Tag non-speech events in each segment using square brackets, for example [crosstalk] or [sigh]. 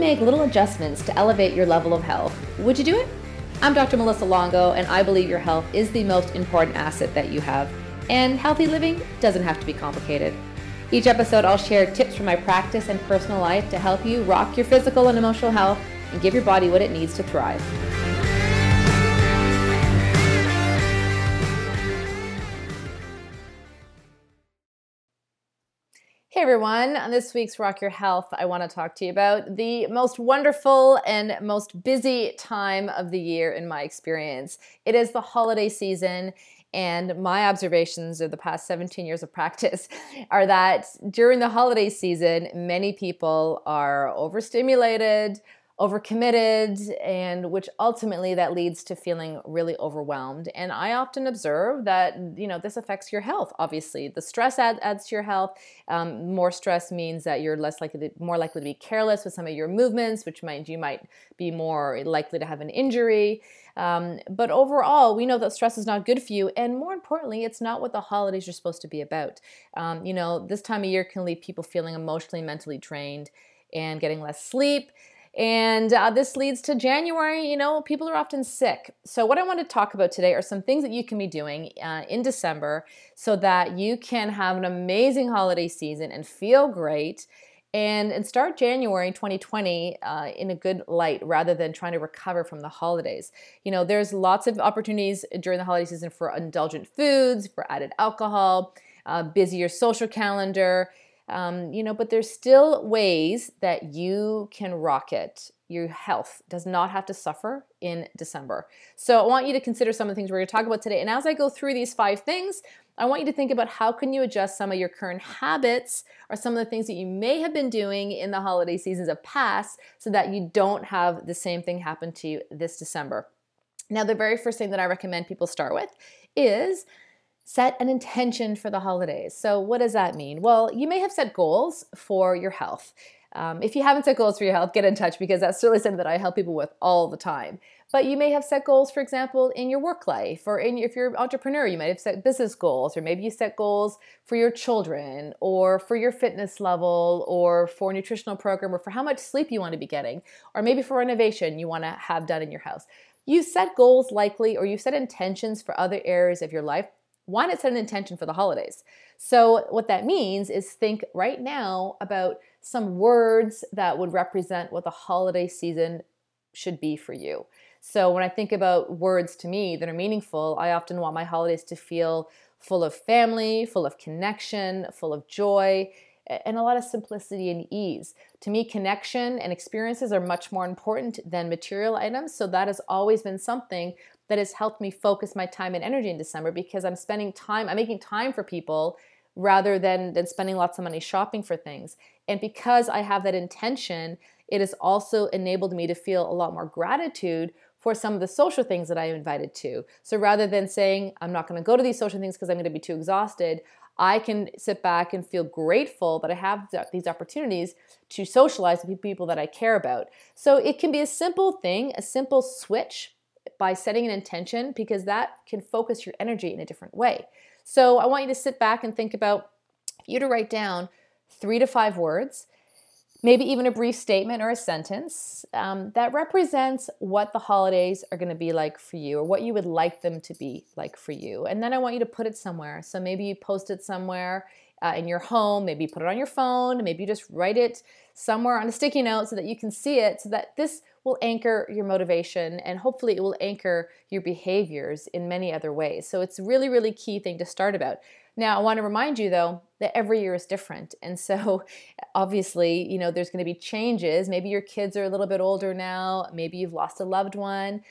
make little adjustments to elevate your level of health, would you do it? I'm Dr. Melissa Longo, and I believe your health is the most important asset that you have. And healthy living doesn't have to be complicated. Each episode, I'll share tips from my practice and personal life to help you rock your physical and emotional health and give your body what it needs to thrive. Hey everyone, on this week's Rock Your Health, I want to talk to you about the most wonderful and most busy time of the year in my experience. It is the holiday season, and my observations of the past 17 years of practice [laughs] are that during the holiday season, many people are overstimulated, overcommitted and which ultimately that leads to feeling really overwhelmed and i often observe that you know this affects your health obviously the stress add, adds to your health um, more stress means that you're less likely to, more likely to be careless with some of your movements which means you might be more likely to have an injury um, but overall, we know that stress is not good for you, and more importantly, it's not what the holidays are supposed to be about. Um, you know, this time of year can leave people feeling emotionally, mentally drained, and getting less sleep. And uh, this leads to January, you know, people are often sick. So, what I want to talk about today are some things that you can be doing uh, in December so that you can have an amazing holiday season and feel great and, and start January 2020 uh, in a good light rather than trying to recover from the holidays. You know, there's lots of opportunities during the holiday season for indulgent foods, for added alcohol, uh, busier social calendar um, you know, but there's still ways that you can rock it. Your health does not have to suffer in December. So I want you to consider some of the things we're going to talk about today. And as I go through these five things, I want you to think about how can you adjust some of your current habits or some of the things that you may have been doing in the holiday seasons of past so that you don't have the same thing happen to you this December. Now, the very first thing that I recommend people start with is set an intention for the holidays. So, what does that mean? Well, you may have set goals for your health. Um, if you haven't set goals for your health, get in touch because that's certainly something that I help people with all the time. But you may have set goals, for example, in your work life, or in, if you're an entrepreneur, you might have set business goals, or maybe you set goals for your children, or for your fitness level, or for a nutritional program, or for how much sleep you want to be getting, or maybe for renovation you want to have done in your house. You set goals likely, or you set intentions for other areas of your life why not set an intention for the holidays? So, what that means is think right now about some words that would represent what the holiday season should be for you. So, when I think about words to me that are meaningful, I often want my holidays to feel full of family, full of connection, full of joy, and a lot of simplicity and ease. To me, connection and experiences are much more important than material items. So, that has always been something that has helped me focus my time and energy in December because I'm spending time, I'm making time for people rather than, than spending lots of money shopping for things. And because I have that intention, it has also enabled me to feel a lot more gratitude for some of the social things that I'm invited to. So rather than saying, I'm not gonna go to these social things because I'm gonna be too exhausted, I can sit back and feel grateful that I have these opportunities to socialize with people that I care about. So it can be a simple thing, a simple switch by setting an intention because that can focus your energy in a different way. So I want you to sit back and think about you to write down three to five words, maybe even a brief statement or a sentence um, that represents what the holidays are going to be like for you or what you would like them to be like for you. And then I want you to put it somewhere. So maybe you post it somewhere uh, in your home, maybe put it on your phone, maybe you just write it somewhere on a sticky note so that you can see it so that this will anchor your motivation and hopefully it will anchor your behaviors in many other ways. So it's really, really key thing to start about. Now, I want to remind you though that every year is different. And so [laughs] obviously, you know, there's going to be changes. Maybe your kids are a little bit older now, maybe you've lost a loved one.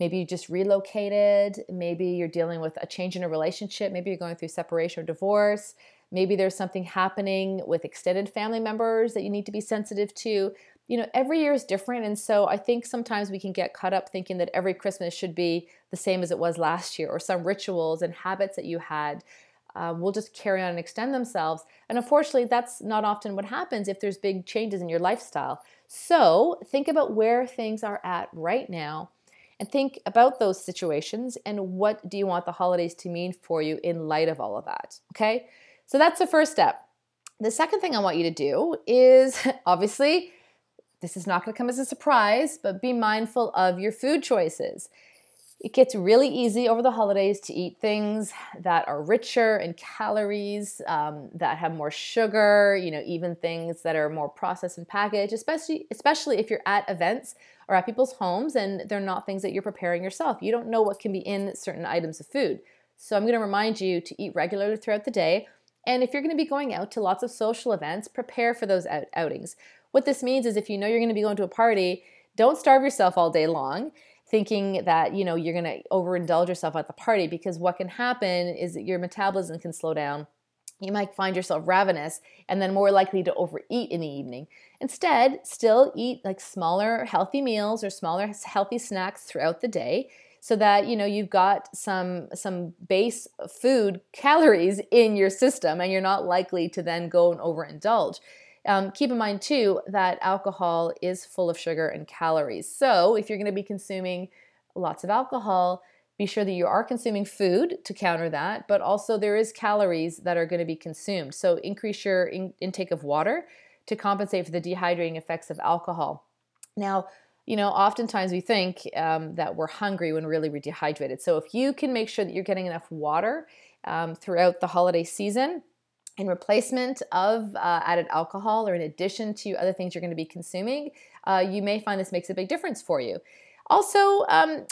Maybe you just relocated. Maybe you're dealing with a change in a relationship. Maybe you're going through separation or divorce. Maybe there's something happening with extended family members that you need to be sensitive to. You know, every year is different. And so I think sometimes we can get caught up thinking that every Christmas should be the same as it was last year, or some rituals and habits that you had um, will just carry on and extend themselves. And unfortunately, that's not often what happens if there's big changes in your lifestyle. So think about where things are at right now and think about those situations and what do you want the holidays to mean for you in light of all of that. Okay? So that's the first step. The second thing I want you to do is [laughs] obviously this is not going to come as a surprise, but be mindful of your food choices. It gets really easy over the holidays to eat things that are richer in calories, um, that have more sugar, you know, even things that are more processed and packaged, especially, especially if you're at events or at people's homes and they're not things that you're preparing yourself. You don't know what can be in certain items of food. So I'm going to remind you to eat regularly throughout the day. And if you're going to be going out to lots of social events, prepare for those out- outings. What this means is if you know you're going to be going to a party, don't starve yourself all day long thinking that you know you're going to overindulge yourself at the party because what can happen is that your metabolism can slow down you might find yourself ravenous and then more likely to overeat in the evening. Instead, still eat like smaller healthy meals or smaller healthy snacks throughout the day so that you know you've got some some base food calories in your system and you're not likely to then go and overindulge. Um, keep in mind too that alcohol is full of sugar and calories. So if you're going to be consuming lots of alcohol, be sure that you are consuming food to counter that, but also there is calories that are going to be consumed. So increase your in- intake of water to compensate for the dehydrating effects of alcohol. Now, you know, oftentimes we think um, that we're hungry when really we're dehydrated. So if you can make sure that you're getting enough water um, throughout the holiday season, in replacement of uh, added alcohol or in addition to other things you're going to be consuming, uh, you may find this makes a big difference for you. Also, um,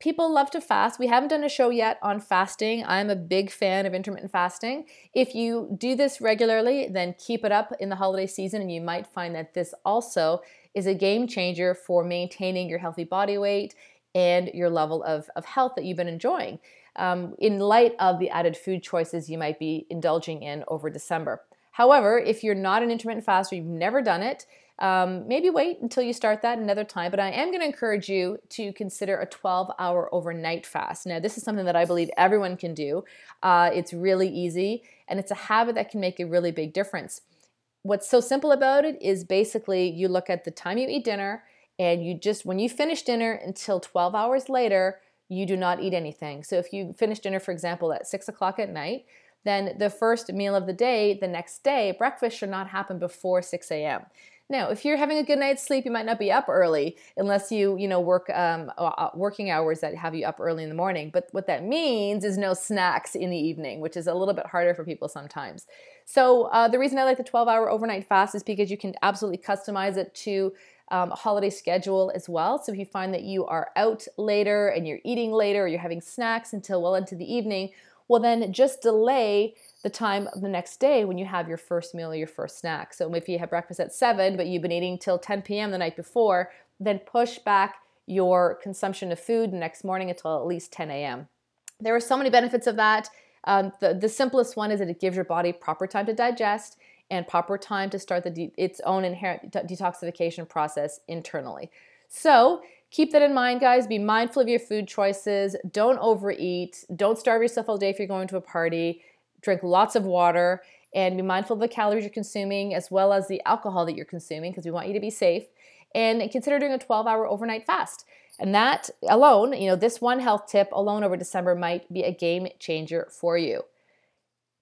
people love to fast. We haven't done a show yet on fasting. I'm a big fan of intermittent fasting. If you do this regularly, then keep it up in the holiday season, and you might find that this also is a game changer for maintaining your healthy body weight and your level of, of health that you've been enjoying um, in light of the added food choices you might be indulging in over December. However, if you're not an intermittent faster, you've never done it, um, maybe wait until you start that another time. But I am going to encourage you to consider a 12 hour overnight fast. Now, this is something that I believe everyone can do. Uh, it's really easy and it's a habit that can make a really big difference. What's so simple about it is basically you look at the time you eat dinner and you just, when you finish dinner until 12 hours later, you do not eat anything. So if you finish dinner, for example, at six o'clock at night, then the first meal of the day, the next day, breakfast should not happen before 6 a.m. Now, if you're having a good night's sleep, you might not be up early unless you, you know, work um, working hours that have you up early in the morning. But what that means is no snacks in the evening, which is a little bit harder for people sometimes. So uh, the reason I like the 12-hour overnight fast is because you can absolutely customize it to um, holiday schedule as well. So if you find that you are out later and you're eating later or you're having snacks until well into the evening, well, then just delay the time of the next day when you have your first meal or your first snack. So if you have breakfast at 7, but you've been eating till 10 p.m. the night before, then push back your consumption of food the next morning until at least 10 a.m. There are so many benefits of that. Um, the, the simplest one is that it gives your body proper time to digest and proper time to start de- its own inherent de- detoxification process internally. So, keep that in mind, guys. Be mindful of your food choices. Don't overeat. Don't starve yourself all day if you're going to a party. Drink lots of water and be mindful of the calories you're consuming as well as the alcohol that you're consuming because we want you to be safe. And consider doing a 12 hour overnight fast. And that alone, you know, this one health tip alone over December might be a game changer for you.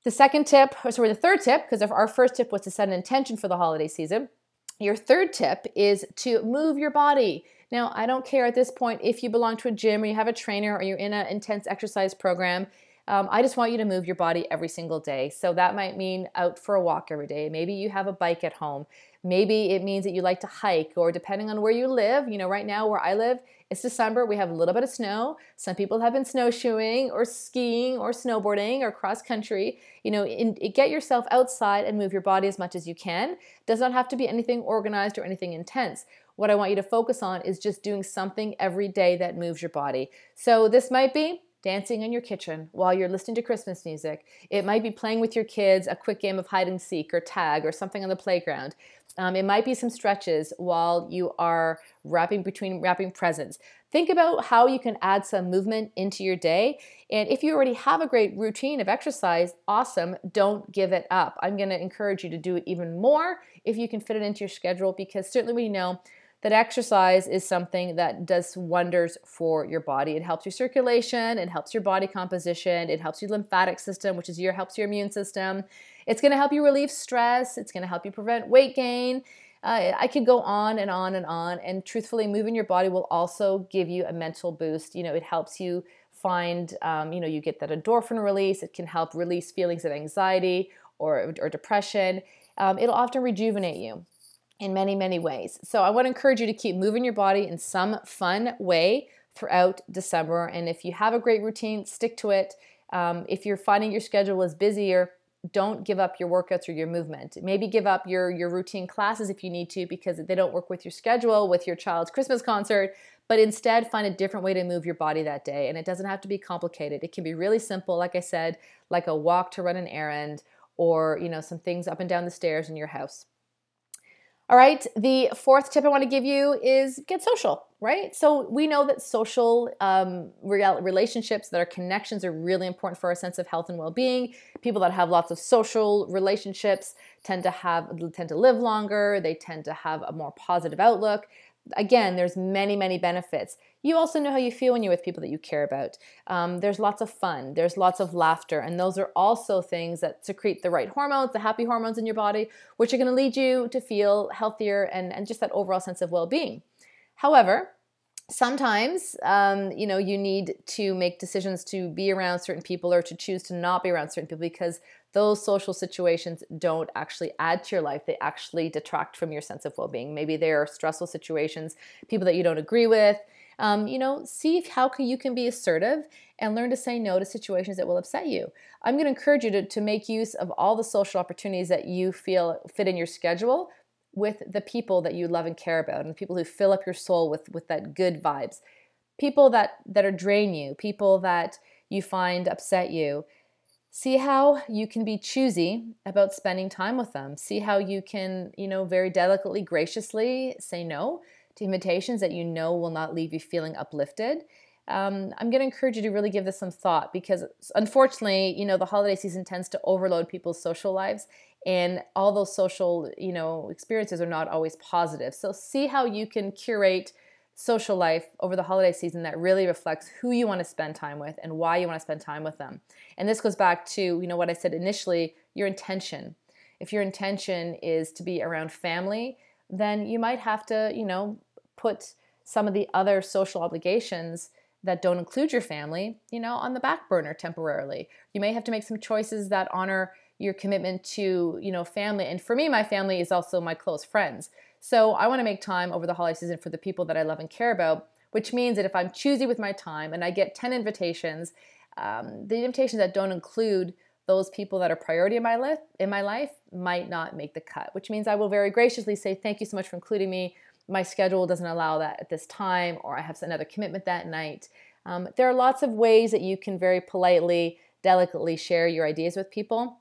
The second tip, or sorry, the third tip, because our first tip was to set an intention for the holiday season. Your third tip is to move your body. Now, I don't care at this point if you belong to a gym or you have a trainer or you're in an intense exercise program. Um, I just want you to move your body every single day. So that might mean out for a walk every day. Maybe you have a bike at home. Maybe it means that you like to hike, or depending on where you live, you know, right now where I live, it's December, we have a little bit of snow. Some people have been snowshoeing or skiing or snowboarding or cross country. You know, in, get yourself outside and move your body as much as you can. Does not have to be anything organized or anything intense. What I want you to focus on is just doing something every day that moves your body. So this might be dancing in your kitchen while you're listening to Christmas music. It might be playing with your kids a quick game of hide and seek or tag or something on the playground. Um, it might be some stretches while you are wrapping between wrapping presents. Think about how you can add some movement into your day. And if you already have a great routine of exercise, awesome, don't give it up. I'm going to encourage you to do it even more if you can fit it into your schedule because certainly we know that exercise is something that does wonders for your body. It helps your circulation, it helps your body composition, it helps your lymphatic system, which is your helps your immune system. It's going to help you relieve stress, it's going to help you prevent weight gain. Uh, I could go on and on and on. And truthfully, moving your body will also give you a mental boost. You know, it helps you find, um, you know, you get that endorphin release. It can help release feelings of anxiety or, or depression. Um, it'll often rejuvenate you in many, many ways. So I want to encourage you to keep moving your body in some fun way throughout December. And if you have a great routine, stick to it. Um, if you're finding your schedule is busier, don't give up your workouts or your movement. Maybe give up your, your routine classes if you need to because they don't work with your schedule, with your child's Christmas concert, but instead find a different way to move your body that day. And it doesn't have to be complicated. It can be really simple, like I said, like a walk to run an errand or, you know, some things up and down the stairs in your house. All right, the fourth tip I want to give you is get social, right? So we know that social um, relationships, that our connections are really important for our sense of health and well-being. People that have lots of social relationships tend to have tend to live longer. They tend to have a more positive outlook again, there's many, many benefits. You also know how you feel when you're with people that you care about. Um, there's lots of fun, there's lots of laughter, and those are also things that secrete the right hormones, the happy hormones in your body, which are going to lead you to feel healthier and, and just that overall sense of well being. However, sometimes um, you know you need to make decisions to be around certain people or to choose to not be around certain people because those social situations don't actually add to your life they actually detract from your sense of well-being maybe they are stressful situations people that you don't agree with um, you know see how can, you can be assertive and learn to say no to situations that will upset you. I'm going to encourage you to, to make use of all the social opportunities that you feel fit in your schedule with the people that you love and care about and the people who fill up your soul with with that good vibes. People that that are drain you people that you find upset you. See how you can be choosy about spending time with them. See how you can you know very delicately graciously say no to invitations that you know will not leave you feeling uplifted um, i'm going to encourage you to really give this some thought because unfortunately you know the holiday season tends to overload people's social lives and all those social you know experiences are not always positive. So see how you can curate social life over the holiday season that really reflects who you want to spend time with and why you want to spend time with them. And this goes back to you know what i said initially your intention. If your intention is to be around family then you might have to you know put some of the other social obligations that don't include your family you know on the back burner temporarily. You may have to make some choices that honor your commitment to you know family. And for me my family is also my close friends. So i want to make time over the holiday season for the people that i love and care about which means that if i'm choosy with my time and i get 10 invitations um, the invitations that don't include those people that are priority in my life in my life might not make the cut which means i will very graciously say thank you so much for including me my schedule doesn't allow that at this time or i have another commitment that night um, there are lots of ways that you can very politely delicately share your ideas with people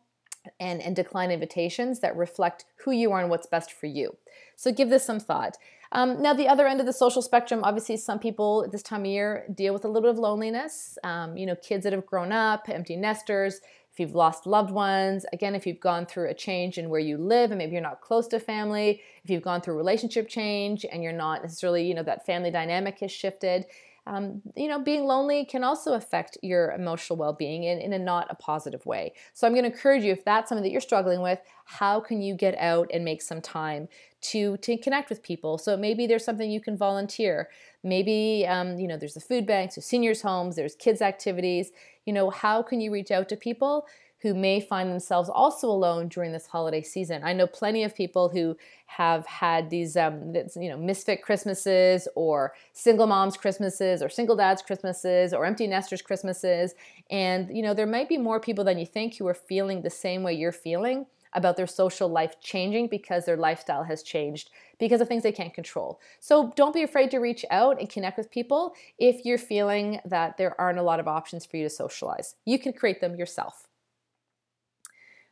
and, and decline invitations that reflect who you are and what's best for you. So give this some thought. Um, now, the other end of the social spectrum, obviously, some people at this time of year deal with a little bit of loneliness. Um, you know, kids that have grown up, empty nesters, if you've lost loved ones, again, if you've gone through a change in where you live and maybe you're not close to family, if you've gone through relationship change and you're not necessarily, you know, that family dynamic has shifted, um, you know, being lonely can also affect your emotional well being in, in a not a positive way. So I'm going to encourage you, if that's something that you're struggling with, how can you get out and make some time to, to connect with people? So maybe there's something you can volunteer. Maybe, um, you know, there's the food banks, there's seniors' homes, there's kids' activities. You know, how can you reach out to people who may find themselves also alone during this holiday season. I know plenty of people who have had these, um, you know, misfit Christmases or single moms Christmases or single dads Christmases or empty nesters Christmases. And, you know, there might be more people than you think who are feeling the same way you're feeling about their social life changing because their lifestyle has changed because of things they can't control. So don't be afraid to reach out and connect with people if you're feeling that there aren't a lot of options for you to socialize. You can create them yourself.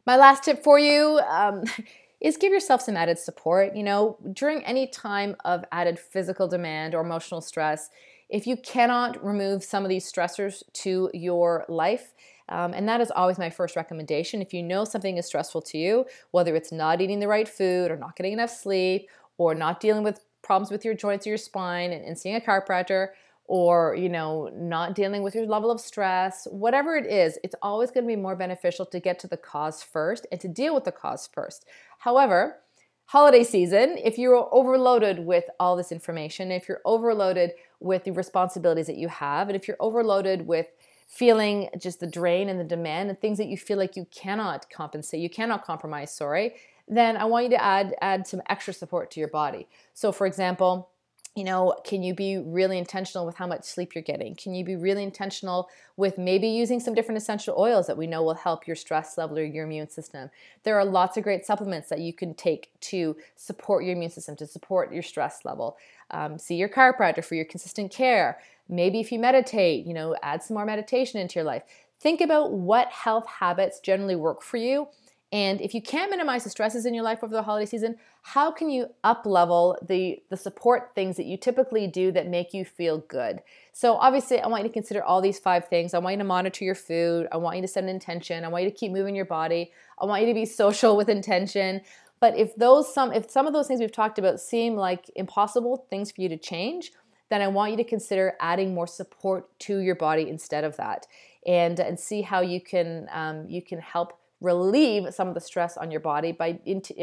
My last tip for you um, [laughs] is give yourself some added support. You know, during any time of added physical demand or emotional stress, if you cannot remove some of these stressors to your life, um, and that is always my first recommendation. If you know something is stressful to you, whether it's not eating the right food or not getting enough sleep or not dealing with problems with your joints or your spine and, and seeing a chiropractor, or you know not dealing with your level of stress whatever it is it's always going to be more beneficial to get to the cause first and to deal with the cause first however holiday season, if you're overloaded with all this information, if you're overloaded with the responsibilities that you have, and if you're overloaded with feeling just the drain and the demand and things that you feel like you cannot compensate, you cannot compromise, sorry, then I want you to add add some extra support to your body. So for example, you know, can you be really intentional with how much sleep you're getting? Can you be really intentional with maybe using some different essential oils that we know will help your stress level or your immune system? There are lots of great supplements that you can take to support your immune system, to support your stress level. Um, see your chiropractor for your consistent care. Maybe if you meditate, you know, add some more meditation into your life. Think about what health habits generally work for you and if you can't minimize the stresses in your life over the holiday season, how can you up level the, the support things that you typically do that make you feel good? So, obviously, I want you to consider all these five things. I want you to monitor your food. I want you to set an intention. I want you to keep moving your body. I want you to be [laughs] social with intention. But if those some if some of those things we've talked about seem like impossible things for you to change, then I want you to consider adding more support to your body instead of that, and and see how you can um, you can help relieve some of the stress on your body by,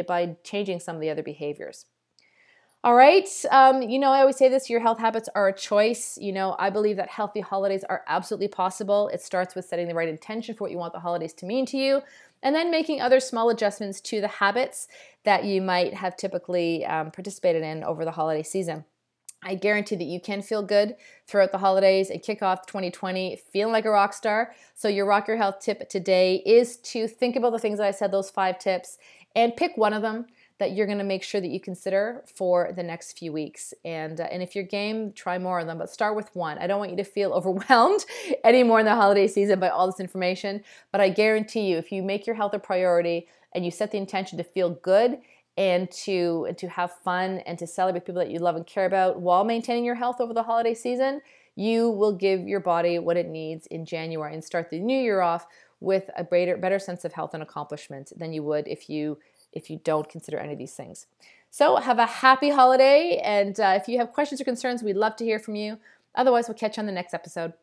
by changing some of the other behaviors. All right. Um, you know, I always say this your health habits are a choice. You know, I believe that healthy holidays are absolutely possible. It starts with setting the right intention for what you want the holidays to mean to you, and then making other small adjustments to the habits that you might have typically um, participated in over the holiday season. I guarantee that you can feel good throughout the holidays and kick off 2020 feeling like a rock star. So, your Rock Your Health tip today is to think about the things that I said, those five tips, and pick one of them that you're going to make sure that you consider for the next few weeks. And uh, and if you're game, try more of them, but start with one. I don't want you to feel [laughs] overwhelmed anymore in the holiday season by all this information, but I guarantee you if you make your health a priority and you set the intention to feel good and to and to have fun and to celebrate people that you love and care about while maintaining your health over the holiday season, you will give your body what it needs in January and start the new year off with a better better sense of health and accomplishment than you would if you if you don't consider any of these things. So have a happy holiday, and uh, if you have questions or concerns, we'd love to hear from you. Otherwise, we'll catch you on the next episode.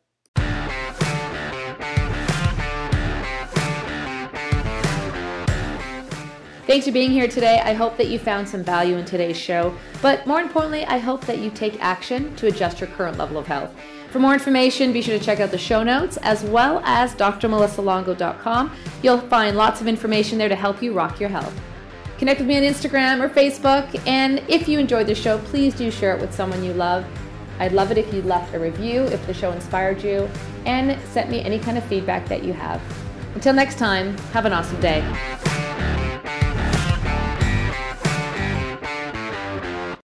Thanks for being here today. I hope that you found some value in today's show. But more importantly, I hope that you take action to adjust your current level of health. For more information, be sure to check out the show notes as well as drmelissalongo.com. You'll find lots of information there to help you rock your health. Connect with me on Instagram or Facebook, and if you enjoyed the show, please do share it with someone you love. I'd love it if you left a review if the show inspired you, and sent me any kind of feedback that you have. Until next time, have an awesome day.